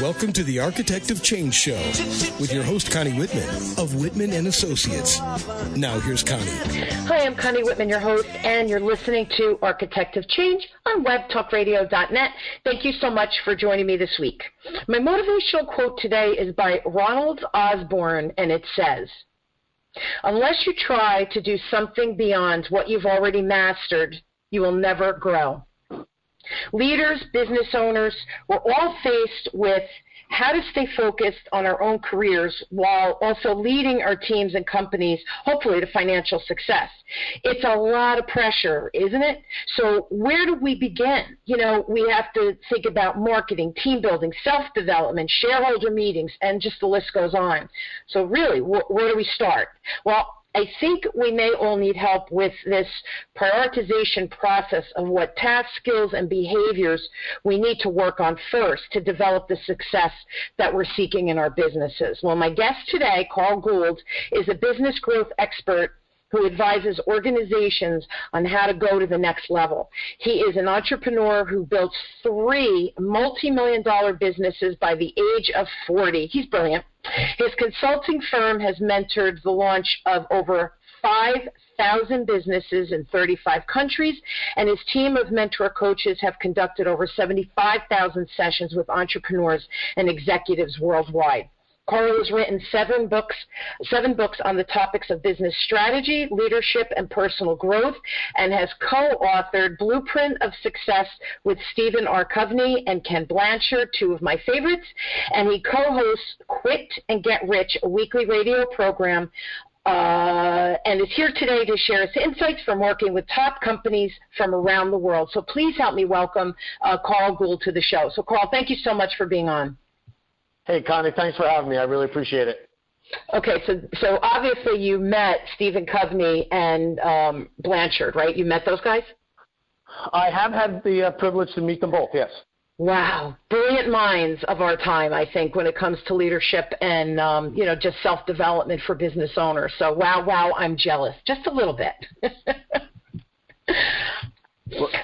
Welcome to the Architect of Change Show with your host Connie Whitman of Whitman and Associates. Now here's Connie. Hi, I'm Connie Whitman, your host, and you're listening to Architect of Change on webtalkradio.net. Thank you so much for joining me this week. My motivational quote today is by Ronald Osborn, and it says, Unless you try to do something beyond what you've already mastered, you will never grow. Leaders, business owners, we're all faced with how to stay focused on our own careers while also leading our teams and companies, hopefully, to financial success. It's a lot of pressure, isn't it? So, where do we begin? You know, we have to think about marketing, team building, self development, shareholder meetings, and just the list goes on. So, really, wh- where do we start? Well, I think we may all need help with this prioritization process of what tasks, skills, and behaviors we need to work on first to develop the success that we're seeking in our businesses. Well, my guest today, Carl Gould, is a business growth expert who advises organizations on how to go to the next level. He is an entrepreneur who built three multi million dollar businesses by the age of 40. He's brilliant. His consulting firm has mentored the launch of over 5,000 businesses in 35 countries, and his team of mentor coaches have conducted over 75,000 sessions with entrepreneurs and executives worldwide. Carl has written seven books, seven books on the topics of business strategy, leadership, and personal growth, and has co-authored Blueprint of Success with Stephen R. Covey and Ken Blanchard, two of my favorites. And he co-hosts Quit and Get Rich, a weekly radio program uh, and is here today to share his insights from working with top companies from around the world. So please help me welcome uh, Carl Gould to the show. So, Carl, thank you so much for being on. Hey, Connie, thanks for having me. I really appreciate it. Okay, so so obviously you met Stephen Covey and um, Blanchard, right? You met those guys. I have had the uh, privilege to meet them both. Yes. Wow, brilliant minds of our time, I think, when it comes to leadership and um, you know just self development for business owners. So wow, wow, I'm jealous, just a little bit.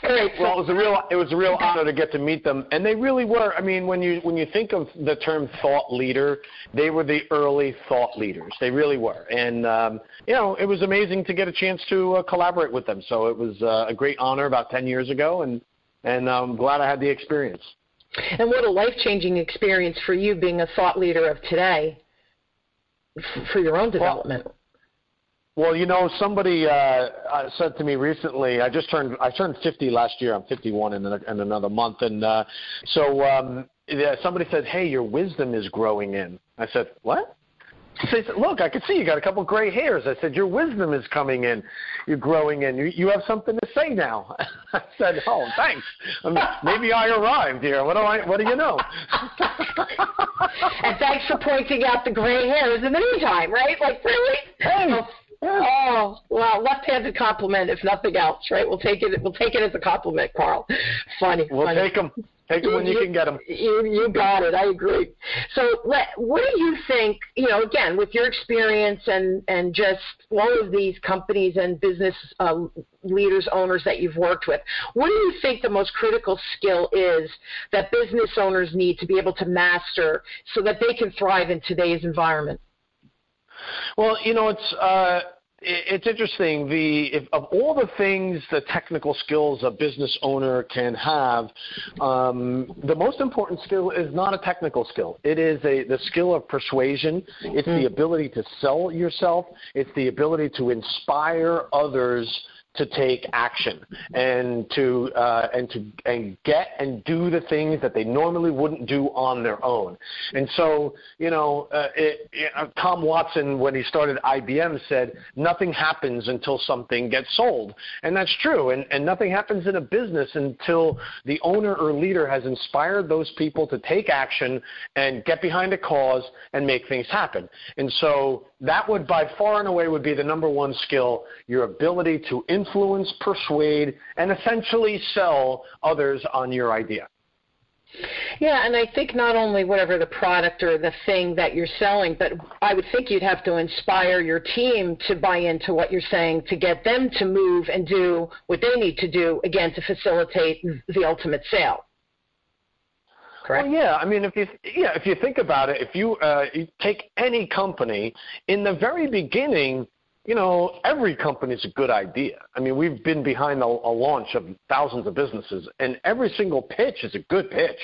Well, well, it was a real it was a real honor to get to meet them, and they really were. I mean, when you when you think of the term thought leader, they were the early thought leaders. They really were, and um, you know, it was amazing to get a chance to uh, collaborate with them. So it was uh, a great honor about ten years ago, and and I'm glad I had the experience. And what a life changing experience for you being a thought leader of today for your own development. Well, well, you know, somebody uh, uh, said to me recently. I just turned I turned 50 last year. I'm 51 in, in another month, and uh, so um, yeah, somebody said, "Hey, your wisdom is growing in." I said, "What?" They said, "Look, I can see you got a couple gray hairs." I said, "Your wisdom is coming in. You're growing in. You, you have something to say now." I said, "Oh, thanks. I mean, maybe I arrived here. What do I? What do you know?" and thanks for pointing out the gray hairs in the meantime, right? Like, really? Hey. Oh, well, left-handed compliment, if nothing else, right? We'll take it. We'll take it as a compliment, Carl. Funny. We'll funny. take them. Take them when you, you, can get them. You, you got it. I agree. So, what, what do you think? You know, again, with your experience and and just all of these companies and business uh, leaders, owners that you've worked with, what do you think the most critical skill is that business owners need to be able to master so that they can thrive in today's environment? Well, you know, it's uh, it's interesting. The if, of all the things, the technical skills a business owner can have, um, the most important skill is not a technical skill. It is a the skill of persuasion. It's mm-hmm. the ability to sell yourself. It's the ability to inspire others to take action and to uh, and to and get and do the things that they normally wouldn't do on their own. And so, you know, uh, it, it, uh, Tom Watson, when he started IBM, said nothing happens until something gets sold, and that's true. And and nothing happens in a business until the owner or leader has inspired those people to take action and get behind a cause and make things happen. And so that would by far and away would be the number one skill: your ability to influence persuade, and essentially sell others on your idea. Yeah, and I think not only whatever the product or the thing that you're selling, but I would think you'd have to inspire your team to buy into what you're saying to get them to move and do what they need to do, again, to facilitate mm. the ultimate sale. Correct? Well, yeah. I mean, if you yeah, if you think about it, if you, uh, you take any company in the very beginning, you know, every company is a good idea. I mean, we've been behind a, a launch of thousands of businesses, and every single pitch is a good pitch.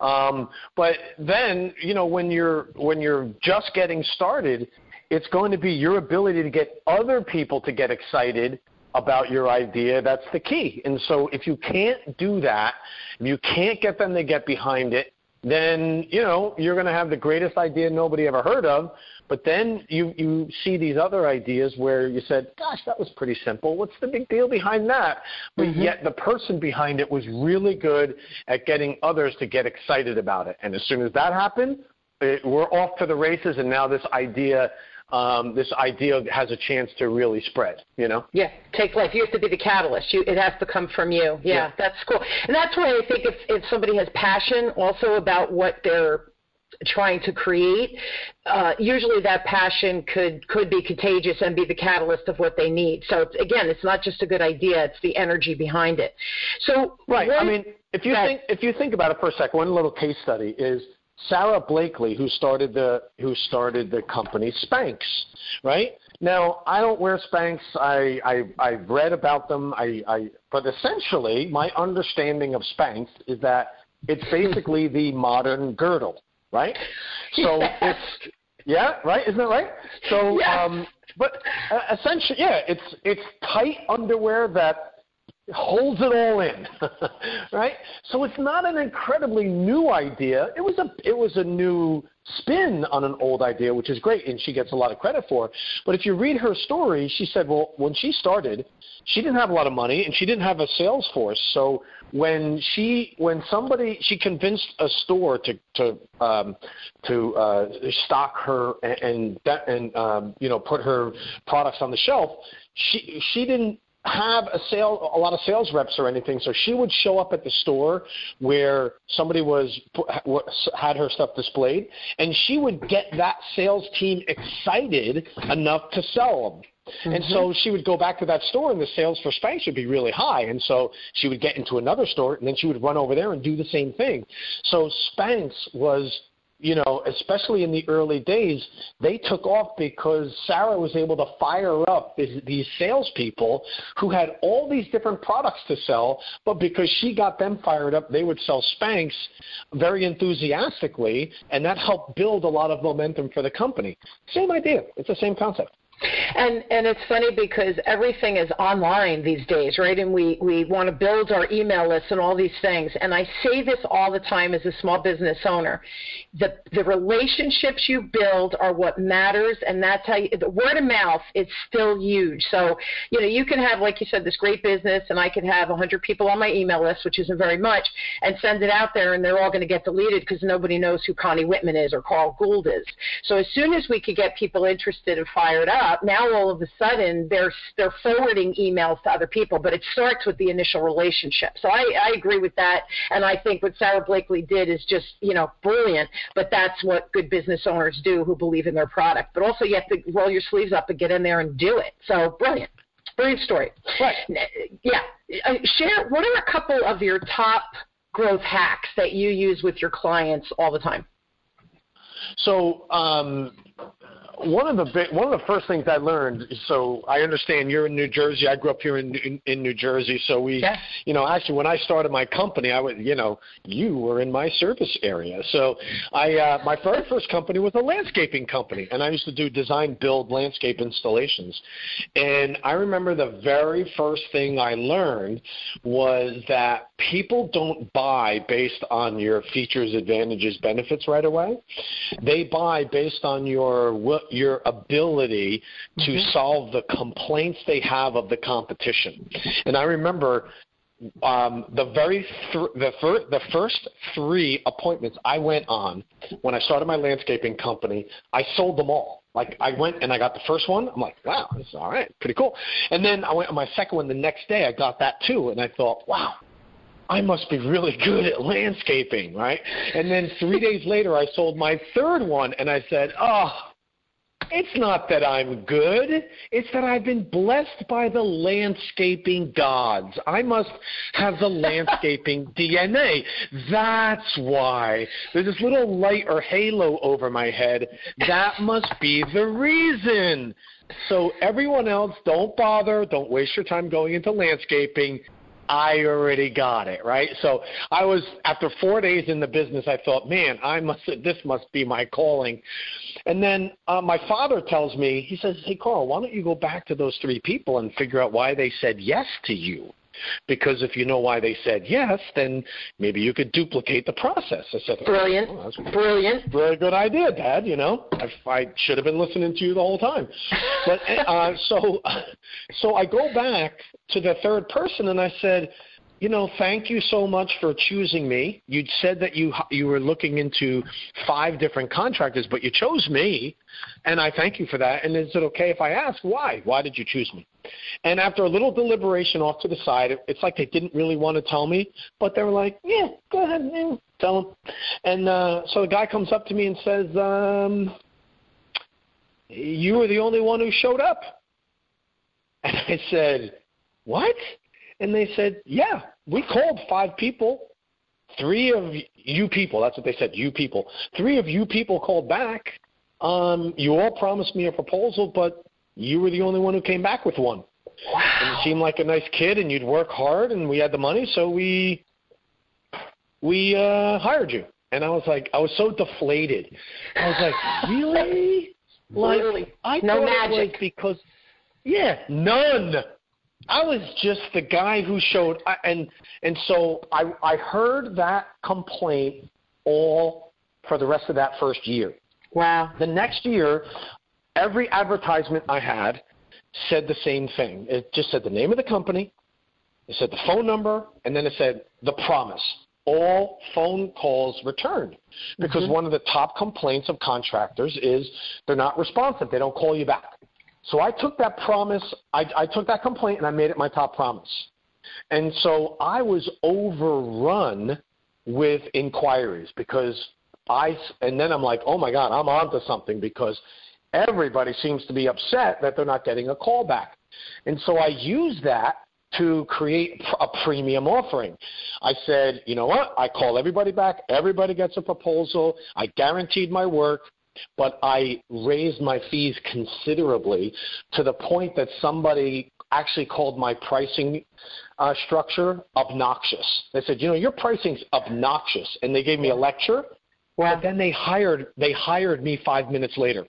Um, but then, you know, when you're when you're just getting started, it's going to be your ability to get other people to get excited about your idea that's the key. And so if you can't do that, if you can't get them to get behind it, then you know you're going to have the greatest idea nobody ever heard of. But then you you see these other ideas where you said, "Gosh, that was pretty simple. What's the big deal behind that?" But mm-hmm. yet the person behind it was really good at getting others to get excited about it. And as soon as that happened, it, we're off to the races. And now this idea um, this idea has a chance to really spread. You know? Yeah, take life. You have to be the catalyst. You, it has to come from you. Yeah, yeah, that's cool. And that's why I think if if somebody has passion also about what they're trying to create, uh, usually that passion could could be contagious and be the catalyst of what they need. So it's, again, it's not just a good idea; it's the energy behind it. So right. I mean, if you that, think if you think about it for a second, one little case study is Sara Blakely, who started the who started the company Spanx, right? Now I don't wear Spanx. I, I I've read about them. I, I but essentially my understanding of Spanx is that it's basically the modern girdle, right? So yes. it's yeah, right? Isn't that right? So yes. um, but uh, essentially, yeah, it's it's tight underwear that holds it all in, right? So it's not an incredibly new idea. It was a it was a new spin on an old idea, which is great, and she gets a lot of credit for. But if you read her story, she said, well, when she started, she didn't have a lot of money and she didn't have a sales force. So when she when somebody she convinced a store to to um, to uh, stock her and and, and um, you know put her products on the shelf, she she didn't have a sale a lot of sales reps or anything so she would show up at the store where somebody was had her stuff displayed and she would get that sales team excited enough to sell them Mm-hmm. And so mm-hmm. she would go back to that store, and the sales for Spanx would be really high. And so she would get into another store, and then she would run over there and do the same thing. So Spanx was you know, especially in the early days, they took off because Sara was able to fire up these, salespeople who had all these different products to sell, but because she got them fired up, they would sell Spanx very enthusiastically, and that helped build a lot of momentum for the company. Same idea. It's the same concept. And and it's funny because everything is online these days, right? And we we want to build our email lists and all these things. And I say this all the time as a small business owner. The the relationships you build are what matters and that's how you, the word of mouth is still huge. So, you know, you can have like you said this great business and I could have 100 people on my email list, which isn't very much, and send it out there and they're all going to get deleted because nobody knows who Connie Whitman is or Carl Gould is. So as soon as we could get people interested and fired up, up, now all of a sudden they're they're forwarding emails to other people, but it starts with the initial relationship. So I, I agree with that, and I think what Sara Blakely did is just you know brilliant. But that's what good business owners do who believe in their product. But also you have to roll your sleeves up and get in there and do it. So brilliant. Brilliant story. Right. Yeah. Uh, share. What are a couple of your top growth hacks that you use with your clients all the time? So um, one of the big, one of the first things I learned. So I understand you're in New Jersey. I grew up here in in, in New Jersey. So we, yeah. you know, actually when I started my company, I was, you know, you were in my service area. So I, uh, my very first company was a landscaping company, and I used to do design, build, landscape installations. And I remember the very first thing I learned was that people don't buy based on your features, advantages, benefits right away. They buy based on your your ability to mm-hmm. solve the complaints they have of the competition. And I remember um, the very th- the, fir- the first three appointments I went on when I started my landscaping company, I sold them all. Like I went and I got the first one. I'm like, wow, this is all right, pretty cool. And then I went on my second one the next day. I got that too, and I thought, wow, I must be really good at landscaping, right? And then three days later, I sold my third one, and I said, oh, It's not that I'm good. It's that I've been blessed by the landscaping gods. I must have the landscaping DNA. That's why. There's this little light or halo over my head. That must be the reason. So everyone else, don't bother. Don't waste your time going into landscaping. I already got it, right? So I was after four days in the business, I thought, man, I must this must be my calling. And then uh, my father tells me, he says, hey Carl, why don't you go back to those three people and figure out why they said yes to you? Because if you know why they said yes, then maybe you could duplicate the process. I said, brilliant, oh, brilliant, very good idea, Dad. You know, I, I should have been listening to you the whole time. But uh, so, so I go back to the third person and I said, you know, thank you so much for choosing me. You'd said that you you were looking into five different contractors, but you chose me, and I thank you for that. And is it okay if I ask why? Why did you choose me? And after a little deliberation off to the side, it's like they didn't really want to tell me, but they were like, "Yeah, go ahead, man, tell them." And uh, so the guy comes up to me and says, um, "You were the only one who showed up." And I said, "What?" And they said, Yeah, we called five people. Three of you people, that's what they said, you people. Three of you people called back. Um, you all promised me a proposal, but you were the only one who came back with one. Wow. And you seemed like a nice kid and you'd work hard and we had the money, so we we uh hired you. And I was like I was so deflated. I was like, Really? Like really? I no thought magic. it was because yeah, none. I was just the guy who showed, and and so I I heard that complaint all for the rest of that first year. Wow. The next year, every advertisement I had said the same thing. It just said the name of the company, it said the phone number, and then it said the promise. All phone calls returned because mm-hmm. one of the top complaints of contractors is they're not responsive. They don't call you back. So I took that promise, I, I took that complaint, and I made it my top promise. And so I was overrun with inquiries because I, and then I'm like, oh my God, I'm onto something because everybody seems to be upset that they're not getting a call back. And so I used that to create a premium offering. I said, you know what? I call everybody back. Everybody gets a proposal. I guaranteed my work but I raised my fees considerably to the point that somebody actually called my pricing uh, structure obnoxious. They said, you know, your pricing's obnoxious, and they gave me a lecture. Wow. But then they hired they hired me five minutes later.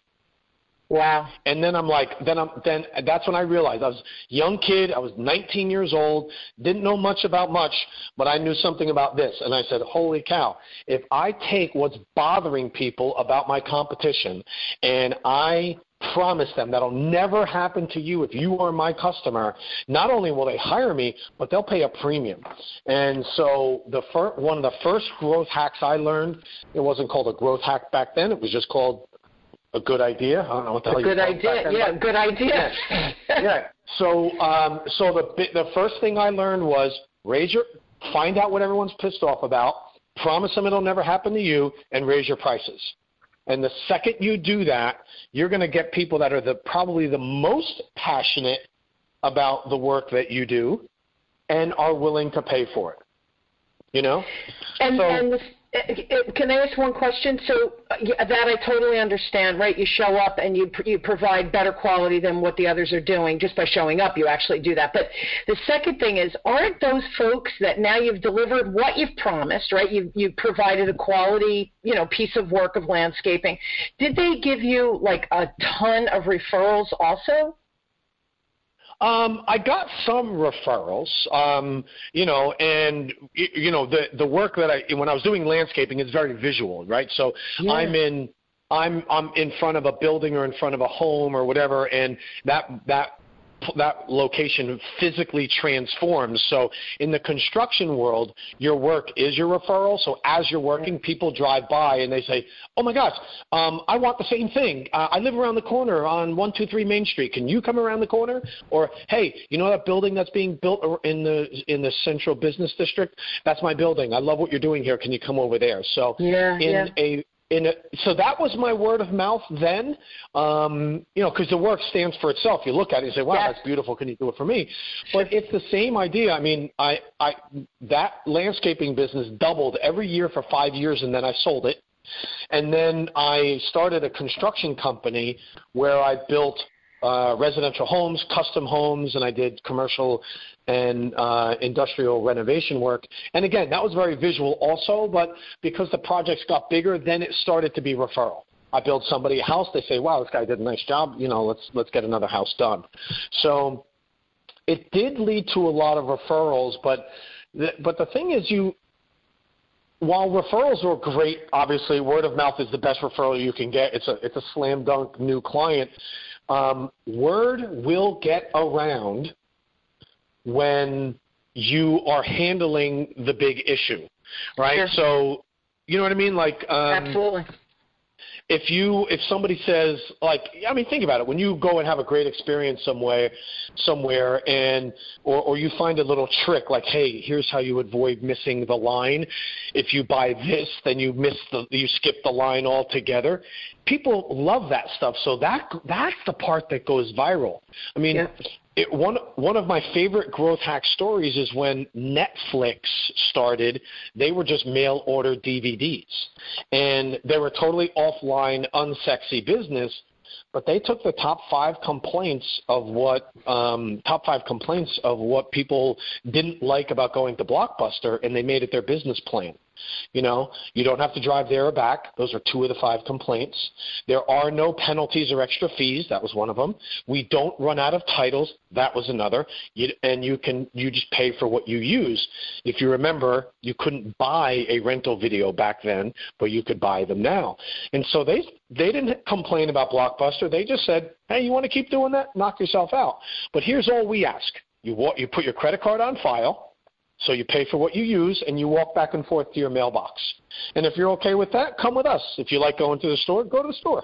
Wow. And then I'm like, then I'm then that's when I realized I was a young kid. I was 19 years old, didn't know much about much, but I knew something about this. And I said, holy cow! If I take what's bothering people about my competition, and I promise them that'll never happen to you if you are my customer. Not only will they hire me, but they'll pay a premium. And so the fir- one of the first growth hacks I learned, it wasn't called a growth hack back then. It was just called a good idea. I don't know what the a hell good idea. Then, yeah, good idea. Yeah. yeah. So, um, so the the first thing I learned was raise your, find out what everyone's pissed off about, promise them it'll never happen to you, and raise your prices. And the second you do that, you're going to get people that are the probably the most passionate about the work that you do, and are willing to pay for it. You know. And so, and the, can I ask one question? So uh, that I totally understand, right? You show up and you you provide better quality than what the others are doing just by showing up. You actually do that. But the second thing is, aren't those folks that now you've delivered what you've promised, right? You you provided a quality, you know, piece of work of landscaping. Did they give you like a ton of referrals also? Um, I got some referrals, um, you know, and you know the the work that I when I was doing landscaping is very visual, right? So yeah. I'm in I'm I'm in front of a building or in front of a home or whatever, and that that that location physically transforms. So in the construction world, your work is your referral. So as you're working, people drive by and they say, "Oh my gosh, um, I want the same thing. Uh, I live around the corner on one two three Main Street. Can you come around the corner?" Or, "Hey, you know that building that's being built in the in the central business district? That's my building. I love what you're doing here. Can you come over there?" So yeah, in yeah. a in a, so that was my word of mouth then. Um, you know, because the work stands for itself. You look at it and say, "Wow, yes. that's beautiful. Can you do it for me?" But it's the same idea. I mean, I, I that landscaping business doubled every year for five years, and then I sold it. And then I started a construction company where I built uh, residential homes, custom homes, and I did commercial and uh, industrial renovation work. And again, that was very visual also, but because the projects got bigger, then it started to be referral. I build somebody a house, they say, "Wow, this guy did a nice job. You know, let's let's get another house done." So it did lead to a lot of referrals, but the, but the thing is, you while referrals are great, obviously word of mouth is the best referral you can get. It's a it's a slam dunk new client. Um, word will get around when you are handling the big issue, right? Sure. So, you know what I mean? Like, um, absolutely if you if somebody says like I mean think about it. When you go and have a great experience somewhere somewhere and or or you find a little trick like hey here's how you avoid missing the line. If you buy this then you miss the you skip the line altogether. People love that stuff. So that that's the part that goes viral. I mean yeah. It, one one of my favorite growth hack stories is when Netflix started. They were just mail order DVDs, and they were totally offline, unsexy business. But they took the top five complaints of what um, top five complaints of what people didn't like about going to Blockbuster, and they made it their business plan. You know, you don't have to drive there or back. Those are two of the five complaints. There are no penalties or extra fees. That was one of them. We don't run out of titles. That was another. You, and you can you just pay for what you use. If you remember, you couldn't buy a rental video back then, but you could buy them now. And so they they didn't complain about Blockbuster. They just said, "Hey, you want to keep doing that? Knock yourself out." But here's all we ask: you you put your credit card on file so you pay for what you use and you walk back and forth to your mailbox. And if you're okay with that, come with us. If you like going to the store, go to the store.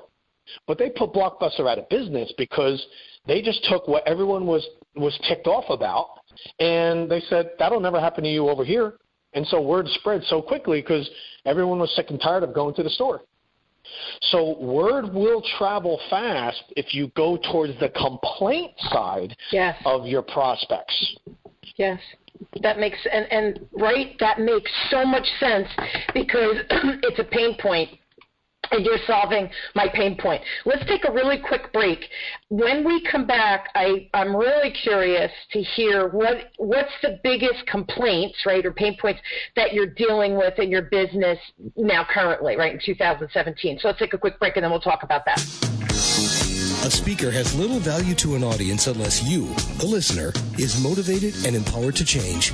But they put Blockbuster out of business because they just took what everyone was was ticked off about and they said that'll never happen to you over here. And so word spread so quickly because everyone was sick and tired of going to the store. So word will travel fast if you go towards the complaint side yes. of your prospects. Yes. That makes and and right that makes so much sense because it's a pain point and you're solving my pain point. Let's take a really quick break. When we come back, I, I'm really curious to hear what what's the biggest complaints, right, or pain points that you're dealing with in your business now currently, right, in 2017. So let's take a quick break and then we'll talk about that. A speaker has little value to an audience unless you, the listener, is motivated and empowered to change.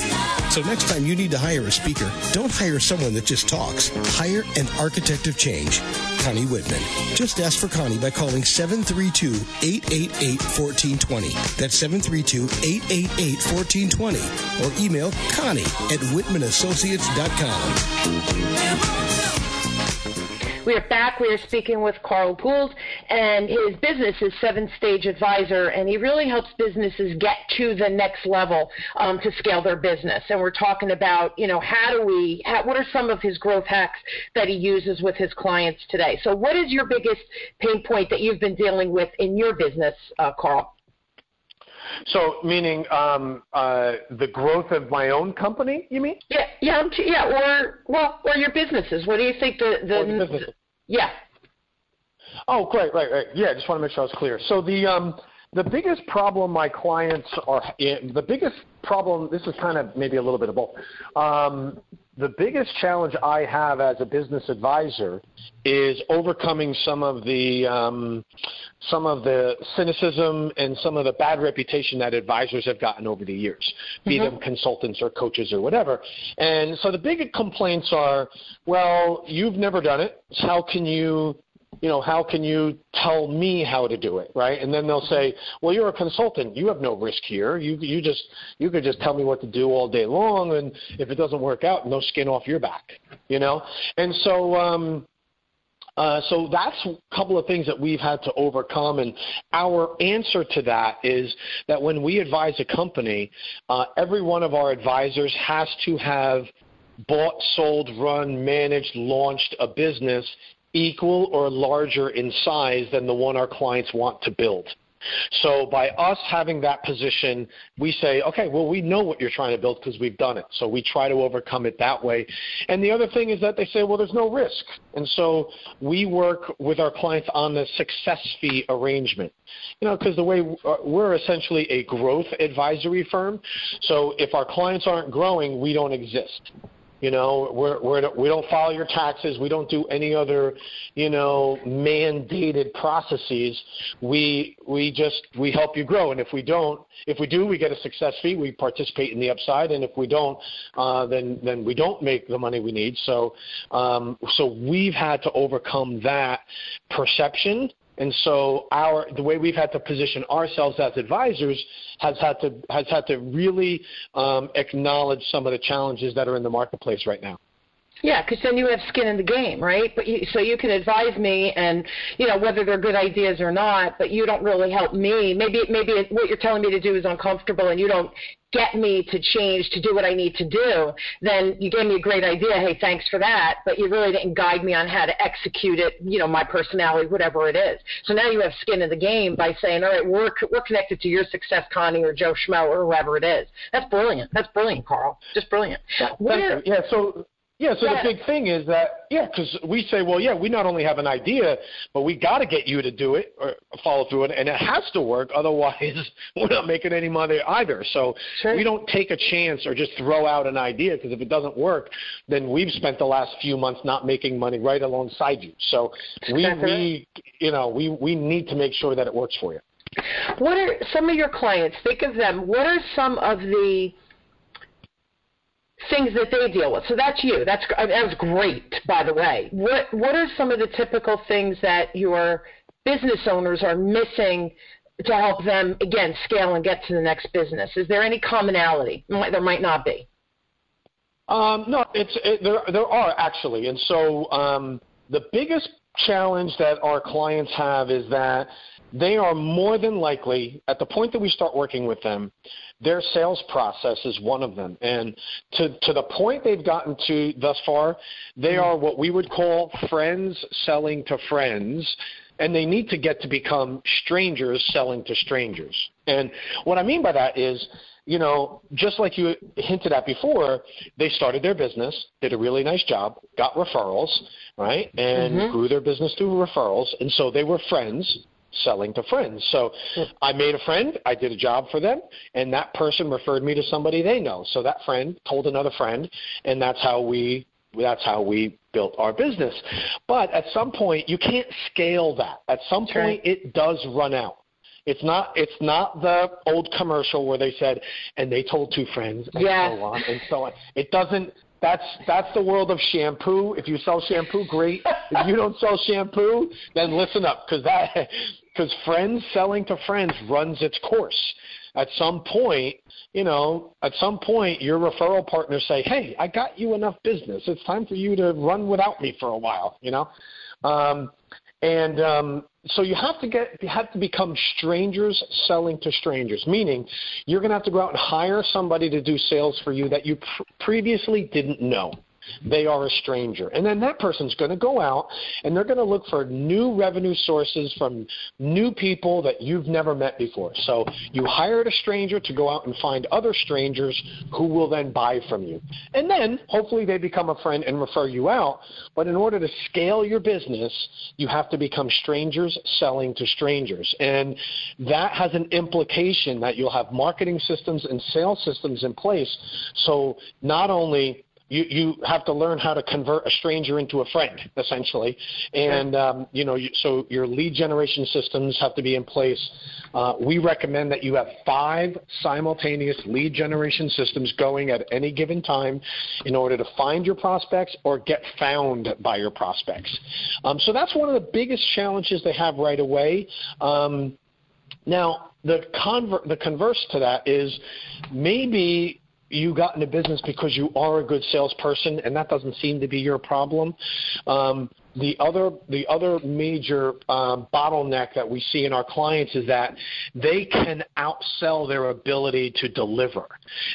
So next time you need to hire a speaker, don't hire someone that just talks. Hire an architect of change. Connie Whitman. Just ask for Connie by calling 732-888-1420. That's 732-888-1420. Or email Connie at whitmanassociates.com. We are back. We are speaking with Carl Gould, and his business is Seven Stage Advisor, and he really helps businesses get to the next level um, to scale their business. And we're talking about, you know, how do we, how, what are some of his growth hacks that he uses with his clients today? So, what is your biggest pain point that you've been dealing with in your business, uh, Carl? So, meaning um, uh, the growth of my own company, you mean? Yeah, yeah, yeah, or well, or your businesses. What do you think the the, the yeah? Oh, great, right, right. Yeah, just want to make sure I was clear. So the um, the biggest problem my clients are the biggest problem. This is kind of maybe a little bit of both. Um, the biggest challenge I have as a business advisor is overcoming some of the um, some of the cynicism and some of the bad reputation that advisors have gotten over the years, mm-hmm. be them consultants or coaches or whatever. And so the big complaints are, well, you've never done it. How can you you know, how can you tell me how to do it, right? And then they'll say, well, you're a consultant. You have no risk here. You you just you could just tell me what to do all day long, and if it doesn't work out, no skin off your back, you know. And so. um uh, so that's a couple of things that we've had to overcome, and our answer to that is that when we advise a company, uh, every one of our advisors has to have bought, sold, run, managed, launched a business equal or larger in size than the one our clients want to build. So by us having that position, we say, okay, well, we know what you're trying to build because we've done it. So we try to overcome it that way. And the other thing is that they say, well, there's no risk. And so we work with our clients on the success fee arrangement. You know, because the way uh, we're essentially a growth advisory firm. So if our clients aren't growing, we don't exist. You know, we're, we're, we don't file your taxes. We don't do any other, you know, mandated processes. We we just we help you grow. And if we don't, if we do, we get a success fee. We participate in the upside. And if we don't, uh, then then we don't make the money we need. So um, so we've had to overcome that perception and so our the way we've had to position ourselves as advisors has had to has had to really um, acknowledge some of the challenges that are in the marketplace right now. Yeah, because then you have skin in the game, right? But you, so you can advise me, and you know whether they're good ideas or not. But you don't really help me. Maybe maybe what you're telling me to do is uncomfortable, and you don't get me to change to do what I need to do. Then you gave me a great idea. Hey, thanks for that. But you really didn't guide me on how to execute it. You know, my personality, whatever it is. So now you have skin in the game by saying, all right, we're we're connected to your success, Connie or Joe Schmo or whoever it is. That's brilliant. That's brilliant, Carl. Just brilliant. Where, yeah. So yeah, so the big thing is that yeah, because we say, well, yeah, we not only have an idea, but we got to get you to do it or follow through it, and it has to work. Otherwise, we're not making any money either. So sure. we don't take a chance or just throw out an idea because if it doesn't work, then we've spent the last few months not making money right alongside you. So we we you know we we need to make sure that it works for you. What are some of your clients? Think of them. What are some of the things that they deal with. So that's you. That's that was great, by the way. What what are some of the typical things that your business owners are missing to help them again scale and get to the next business? Is there any commonality? There might not be. Um, no, it's it, there. There are actually, and so um, the biggest challenge that our clients have is that they are more than likely at the point that we start working with them their sales process is one of them. And to, to the point they've gotten to thus far, they are what we would call friends selling to friends. And they need to get to become strangers selling to strangers. And what I mean by that is, you know, just like you hinted at before, they started their business, did a really nice job, got referrals, right, and mm-hmm. grew their business through referrals. And so they were friends selling to friends. So I made a friend, I did a job for them, and that person referred me to somebody they know. So that friend told another friend, and that's how we that's how we built our business. But at some point you can't scale that. At some point it does run out. It's not it's not the old commercial where they said and they told two friends and yes. so on and so on. It doesn't that's that's the world of shampoo. If you sell shampoo, great. if you don't sell shampoo, then listen up because that because friends selling to friends runs its course. At some point, you know, at some point, your referral partners say, "Hey, I got you enough business. It's time for you to run without me for a while." You know, um, and um, so you have to get you have to become strangers selling to strangers. Meaning, you're going to have to go out and hire somebody to do sales for you that you pr- previously didn't know. They are a stranger. And then that person's going to go out and they're going to look for new revenue sources from new people that you've never met before. So you hired a stranger to go out and find other strangers who will then buy from you. And then hopefully they become a friend and refer you out. But in order to scale your business, you have to become strangers selling to strangers. And that has an implication that you'll have marketing systems and sales systems in place. So not only you you have to learn how to convert a stranger into a friend essentially. And um, you know you, so your lead generation systems have to be in place. Uh, we recommend that you have five simultaneous lead generation systems going at any given time in order to find your prospects or get found by your prospects. Um, so that's one of the biggest challenges they have right away. Um, now the conver- the converse to that is maybe you got into business because you are a good salesperson, and that doesn't seem to be your problem. Um, the other the other major um, bottleneck that we see in our clients is that they can outsell their ability to deliver.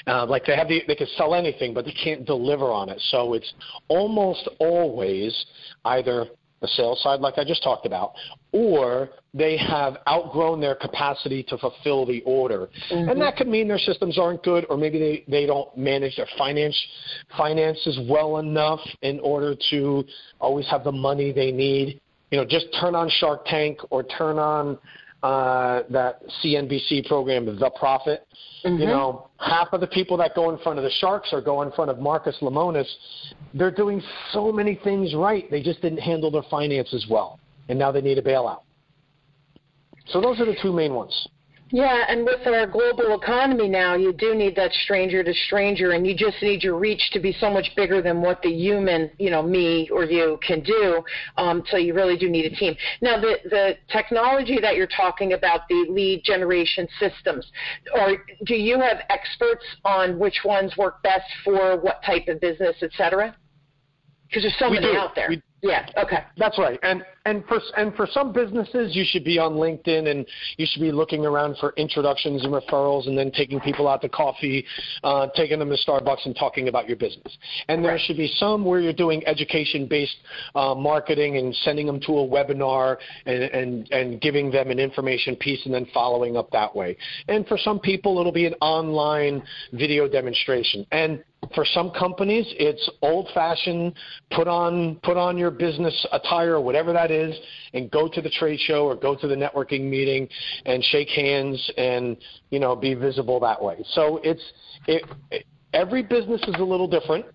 Uh, like they have the, they can sell anything, but they can't deliver on it. So it's almost always either the sales side, like I just talked about, or they have outgrown their capacity to fulfill the order. Mm-hmm. And that could mean their systems aren't good, or maybe they, they don't manage their finance finances well enough in order to always have the money they need. You know, just turn on Shark Tank or turn on uh, that CNBC program, The Profit. Mm-hmm. You know, half of the people that go in front of the Sharks or go in front of Marcus Lemonis, they're doing so many things right. They just didn't handle their finances well, and now they need a bailout. So those are the two main ones. Yeah, and with our global economy now, you do need that stranger to stranger, and you just need your reach to be so much bigger than what the human, you know, me or you can do. Um, so you really do need a team. Now, the the technology that you're talking about, the lead generation systems, or do you have experts on which ones work best for what type of business, et cetera? Because there's so we many do. out there. We, yeah. Okay. That's right. And and for and for some businesses, you should be on LinkedIn and you should be looking around for introductions and referrals, and then taking people out to coffee, uh, taking them to Starbucks, and talking about your business. And there right. should be some where you're doing education-based uh, marketing and sending them to a webinar and, and and giving them an information piece, and then following up that way. And for some people, it'll be an online video demonstration. And for some companies, it's old-fashioned. Put on put on your business attire, whatever that is, and go to the trade show or go to the networking meeting and shake hands and you know be visible that way. So it's it, it every business is a little different.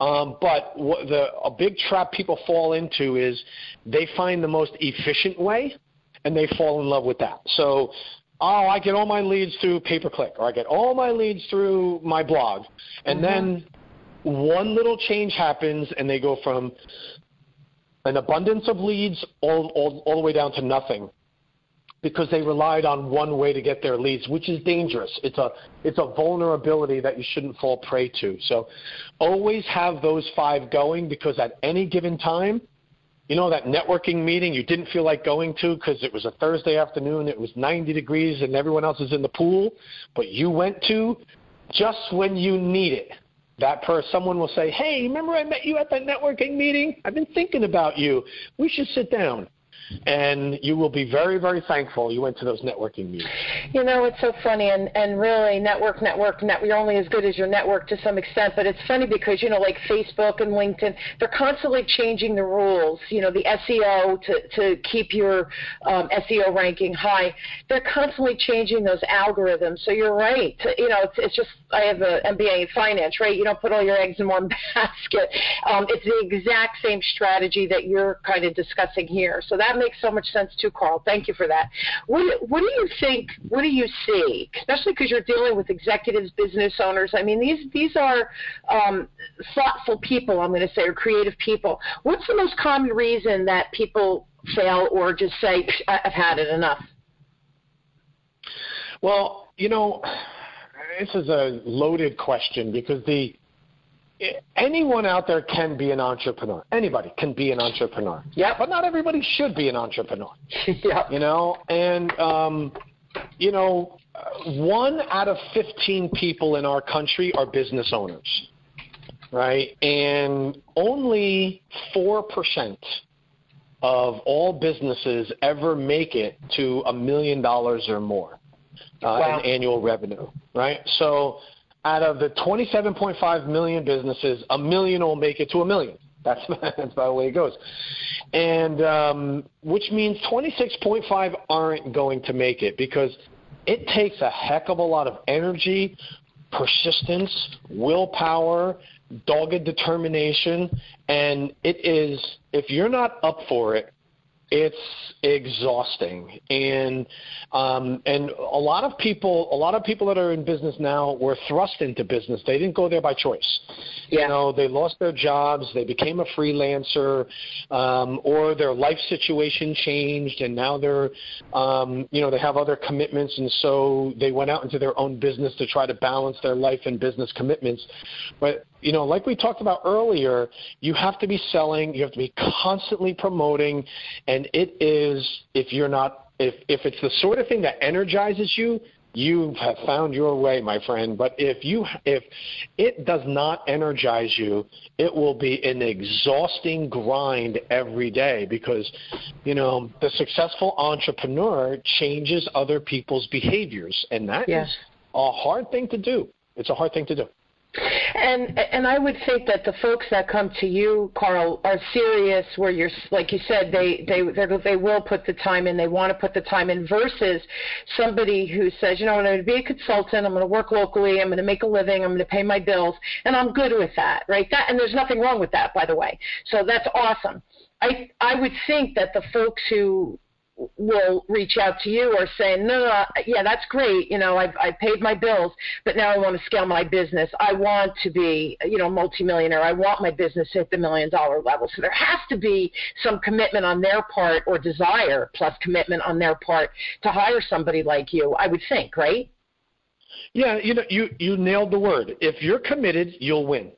Um, but what the a big trap people fall into is they find the most efficient way, and they fall in love with that. So oh, I get all my leads through pay per click, or I get all my leads through my blog, and mm-hmm. then one little change happens, and they go from an abundance of leads all, all, all the way down to nothing because they relied on one way to get their leads, which is dangerous. It's a it's a vulnerability that you shouldn't fall prey to. So always have those five going because at any given time, you know that networking meeting you didn't feel like going to because it was a Thursday afternoon, it was 90 degrees and everyone else is in the pool, but you went to just when you need it that person, someone will say, "Hey, remember I met you at that networking meeting? I've been thinking about you. We should sit down." And you will be very, very thankful you went to those networking meetings. You know, it's so funny, and and really, network, network, net. You're only as good as your network to some extent, but it's funny because you know, like Facebook and LinkedIn, they're constantly changing the rules. You know, the SEO to to keep your um, SEO ranking high. They're constantly changing those algorithms. So you're right. You know, it's it's just I have an MBA in finance, right? You don't put all your eggs in one basket. Um, it's the exact same strategy that you're kind of discussing here. So that makes so much sense too, Carl. Thank you for that. What, what do you think? What do you see? Especially because you're dealing with executives, business owners. I mean, these these are um, thoughtful people. I'm going to say, or creative people. What's the most common reason that people fail or just say, "I've had it enough"? Well, you know, this is a loaded question because the anyone out there can be an entrepreneur. Anybody can be an entrepreneur. Yeah. But not everybody should be an entrepreneur. yeah. You know, and um, you know, one out of 15 people in our country are business owners. right? And only 4% of all businesses ever make it to a million dollars or more uh, wow. in annual revenue, right? So out of the 27.5 million businesses, a million will make it to a million. That's that's by the way it goes, and um, which means 26.5 aren't going to make it because it takes a heck of a lot of energy, persistence, willpower, dogged determination, and it is if you're not up for it, it's exhausting. And um, and a lot of people a lot of people that are in business now were thrust into business. They didn't go there by choice. Yeah. you know they lost their jobs they became a freelancer um, or their life situation changed and now they're um, you know they have other commitments and so they went out into their own business to try to balance their life and business commitments. But you know, like we talked about earlier, you have to be selling, you have to be constantly promoting, and it is if you're not if if it's the sort of thing that energizes you, you have found your way, my friend. But if you if it does not energize you, it will be an exhausting grind every day because you know the successful entrepreneur changes other people's behaviors, and that is a hard thing to do. It's a hard thing to do. And and I would think that the folks that come to you, Carl, are serious. Where you're, like you said, they they they will put the time in. They want to put the time in. Versus somebody who says, you know, I'm going to be a consultant. I'm going to work locally. I'm going to make a living. I'm going to pay my bills, and I'm good with that, right? That and there's nothing wrong with that, by the way. So that's awesome. I I would think that the folks who will reach out to you or say, no, no, yeah, that's great. You know, I've, I've paid my bills, but now I want to scale my business. I want to be, you know, multimillionaire. I want my business to hit the million dollar level. So there has to be some commitment on their part or desire plus commitment on their part to hire somebody like you, I would think, right? Yeah, you know, you, you nailed the word. If you're committed, you'll win.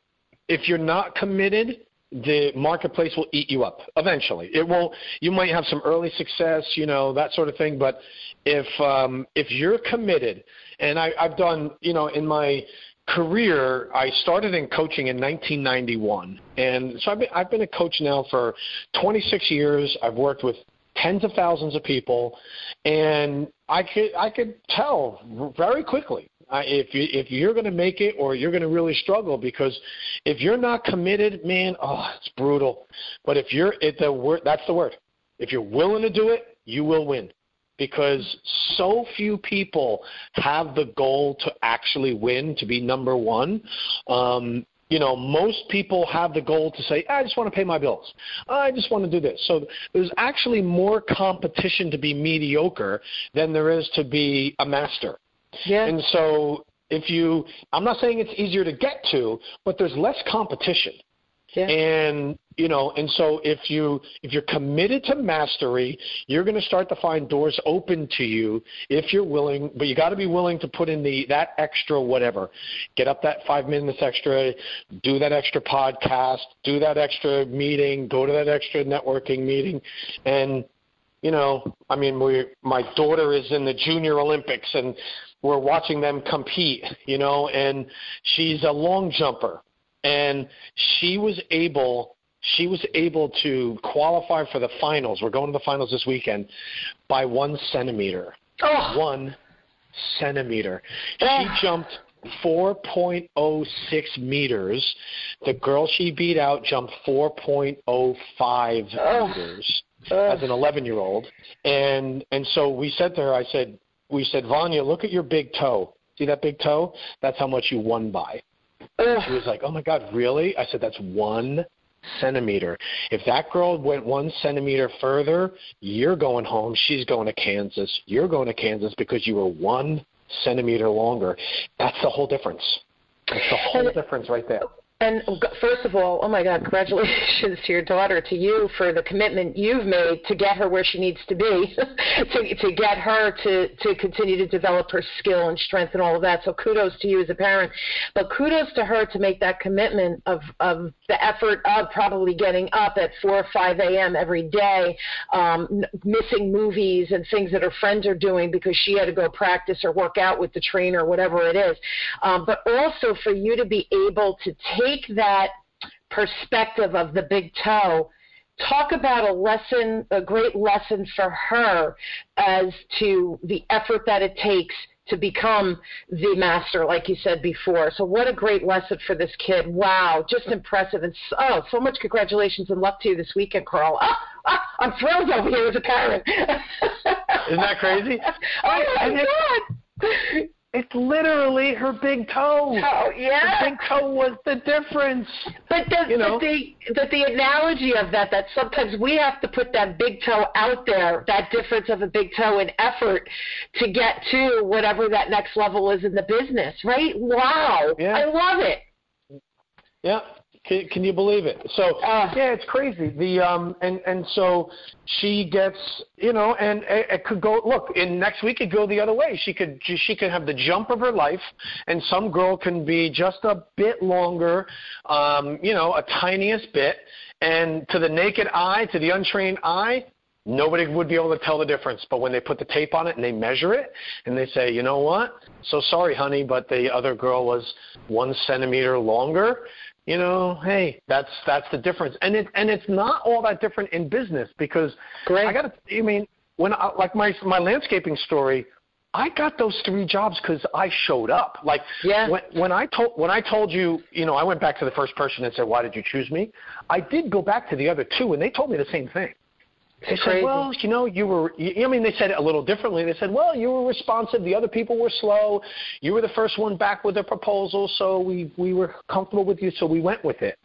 If you're not committed, the marketplace will eat you up eventually. It won't. You might have some early success, you know, that sort of thing. But if um, if you're committed, and I, I've done, you know, in my career, I started in coaching in 1991, and so I've been I've been a coach now for 26 years. I've worked with tens of thousands of people, and I could I could tell very quickly if you if you're going to make it or you're going to really struggle because if you're not committed, man, oh, it's brutal. But if you're it the word that's the word. If you're willing to do it, you will win. Because so few people have the goal to actually win, to be number one. Um, you know, most people have the goal to say, I just want to pay my bills. I just want to do this. So there's actually more competition to be mediocre than there is to be a master. Yeah. And so if you, I'm not saying it's easier to get to, but there's less competition. Yeah. And you know, and so if you if you're committed to mastery, you're going to start to find doors open to you if you're willing. But you got to be willing to put in the that extra whatever. Get up that five minutes extra, do that extra podcast, do that extra meeting, go to that extra networking meeting, and you know, I mean, we my daughter is in the Junior Olympics, and we're watching them compete, you know, and she's a long jumper and she was able she was able to qualify for the finals. We're going to the finals this weekend by one centimeter. Oh. One centimeter. She jumped 4.06 meters. The girl she beat out jumped 4.05 oh. meters as an 11 year old. And and so we said to her, I said, we said, Vanya, look at your big toe. See that big toe? That's how much you won by. Ugh. She was like, oh my God, really? I said, that's one centimeter. If that girl went one centimeter further, you're going home. She's going to Kansas. You're going to Kansas because you were one centimeter longer. That's the whole difference. That's the whole difference right there. And first of all, oh my God, congratulations to your daughter, to you for the commitment you've made to get her where she needs to be, to, to get her to, to continue to develop her skill and strength and all of that. So kudos to you as a parent. But kudos to her to make that commitment of, of the effort of probably getting up at 4 or 5 a.m. every day, um, missing movies and things that her friends are doing because she had to go practice or work out with the trainer whatever it is. Um, but also for you to be able to take take that perspective of the big toe talk about a lesson, a great lesson for her as to the effort that it takes to become the master, like you said before. So, what a great lesson for this kid. Wow, just impressive. And so, oh, so much congratulations and luck to you this weekend, Carl. Ah, ah, I'm thrilled over here as a parent. Isn't that crazy? oh, my God. It's literally her big toe. Oh, yeah. The big toe was the difference. But the, you know? the, the the analogy of that that sometimes we have to put that big toe out there, that difference of a big toe in effort to get to whatever that next level is in the business, right? Wow. Yeah. I love it. Yeah. Can, can you believe it? So uh, yeah, it's crazy. The um and and so she gets you know and it, it could go look in next week it go the other way. She could she could have the jump of her life, and some girl can be just a bit longer, um you know a tiniest bit, and to the naked eye, to the untrained eye, Nobody would be able to tell the difference. But when they put the tape on it and they measure it and they say, you know what? So sorry, honey, but the other girl was one centimeter longer you know, hey, that's that's the difference, and it and it's not all that different in business because Great. I got to. I mean, when I, like my my landscaping story, I got those three jobs because I showed up. Like yeah. when when I told when I told you, you know, I went back to the first person and said, "Why did you choose me?" I did go back to the other two, and they told me the same thing. They said, well, you know, you were, you, I mean, they said it a little differently. They said, well, you were responsive. The other people were slow. You were the first one back with a proposal, so we, we were comfortable with you, so we went with it.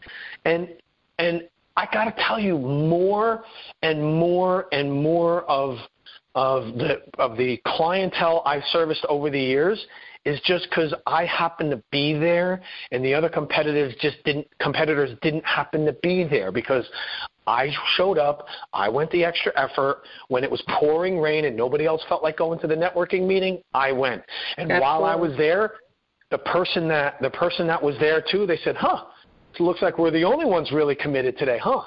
And, and I got to tell you, more and more and more of, of the, of the clientele I've serviced over the years is just because I happened to be there and the other competitors just didn't competitors didn't happen to be there because I showed up. I went the extra effort. When it was pouring rain and nobody else felt like going to the networking meeting, I went. And Absolutely. while I was there, the person that the person that was there too, they said, "Huh, it looks like we're the only ones really committed today, huh?"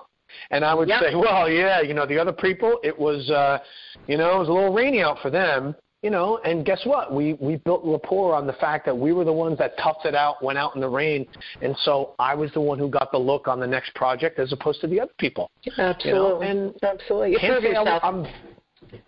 And I would yep. say, "Well, yeah, you know, the other people, it was, uh, you know, it was a little rainy out for them, you know, and guess what? We we built rapport on the fact that we were the ones that toughed it out, went out in the rain, and so I was the one who got the look on the next project as opposed to the other people. Absolutely, you know? and absolutely. You can't say I'm, I'm,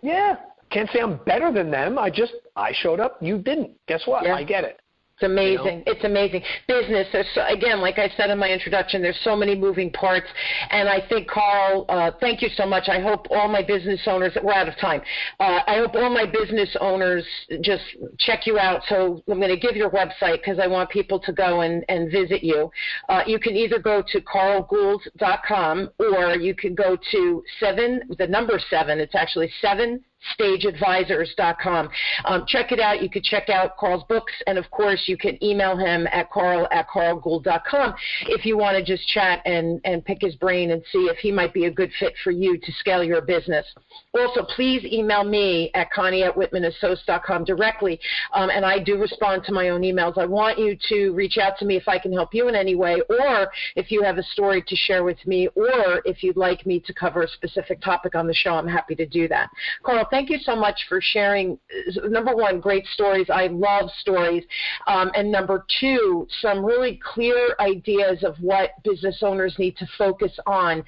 yeah, can't say I'm better than them. I just I showed up, you didn't. Guess what? Yeah. I get it. It's amazing. You know? It's amazing. Business. There's so, again, like I said in my introduction, there's so many moving parts, and I think Carl, uh, thank you so much. I hope all my business owners. We're out of time. Uh, I hope all my business owners just check you out. So I'm going to give your website because I want people to go and, and visit you. Uh, you can either go to carlgould.com or you can go to seven, the number seven. It's actually seven stageadvisors.com. Um, check it out. You could check out Carl's books, and of course, you can email him at carl at carlgould.com if you want to just chat and, and pick his brain and see if he might be a good fit for you to scale your business. Also, please email me at connie at whitmanassociates.com directly, um, and I do respond to my own emails. I want you to reach out to me if I can help you in any way, or if you have a story to share with me, or if you'd like me to cover a specific topic on the show, I'm happy to do that. Carl, thank you so much for sharing. Number one, great stories. I love stories. Um, and number two, some really clear ideas of what business owners need to focus on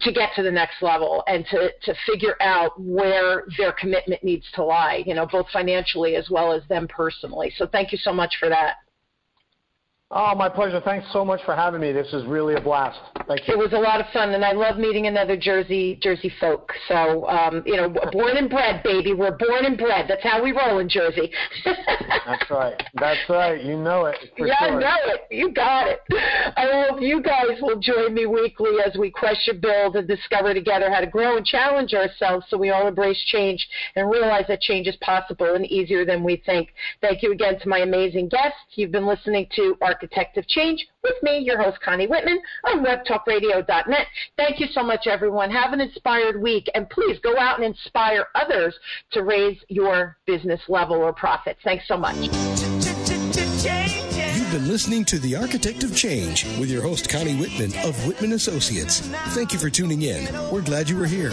to get to the next level and to, to figure out where their commitment needs to lie, you know, both financially as well as them personally. So thank you so much for that. Oh, my pleasure. Thanks so much for having me. This is really a blast. Thank you. It was a lot of fun, and I love meeting another Jersey Jersey folk. So, um, you know, born and bred, baby. We're born and bred. That's how we roll in Jersey. That's right. That's right. You know it. yeah, sure. I know it. You got it. I hope you guys will join me weekly as we question, build, and discover together how to grow and challenge ourselves so we all embrace change and realize that change is possible and easier than we think. Thank you again to my amazing guests. You've been listening to our Architect of Change with me, your host, Connie Whitman, on webtalkradio.net. Thank you so much, everyone. Have an inspired week, and please go out and inspire others to raise your business level or profits. Thanks so much. You've been listening to The Architect of Change with your host, Connie Whitman of Whitman Associates. Thank you for tuning in. We're glad you were here.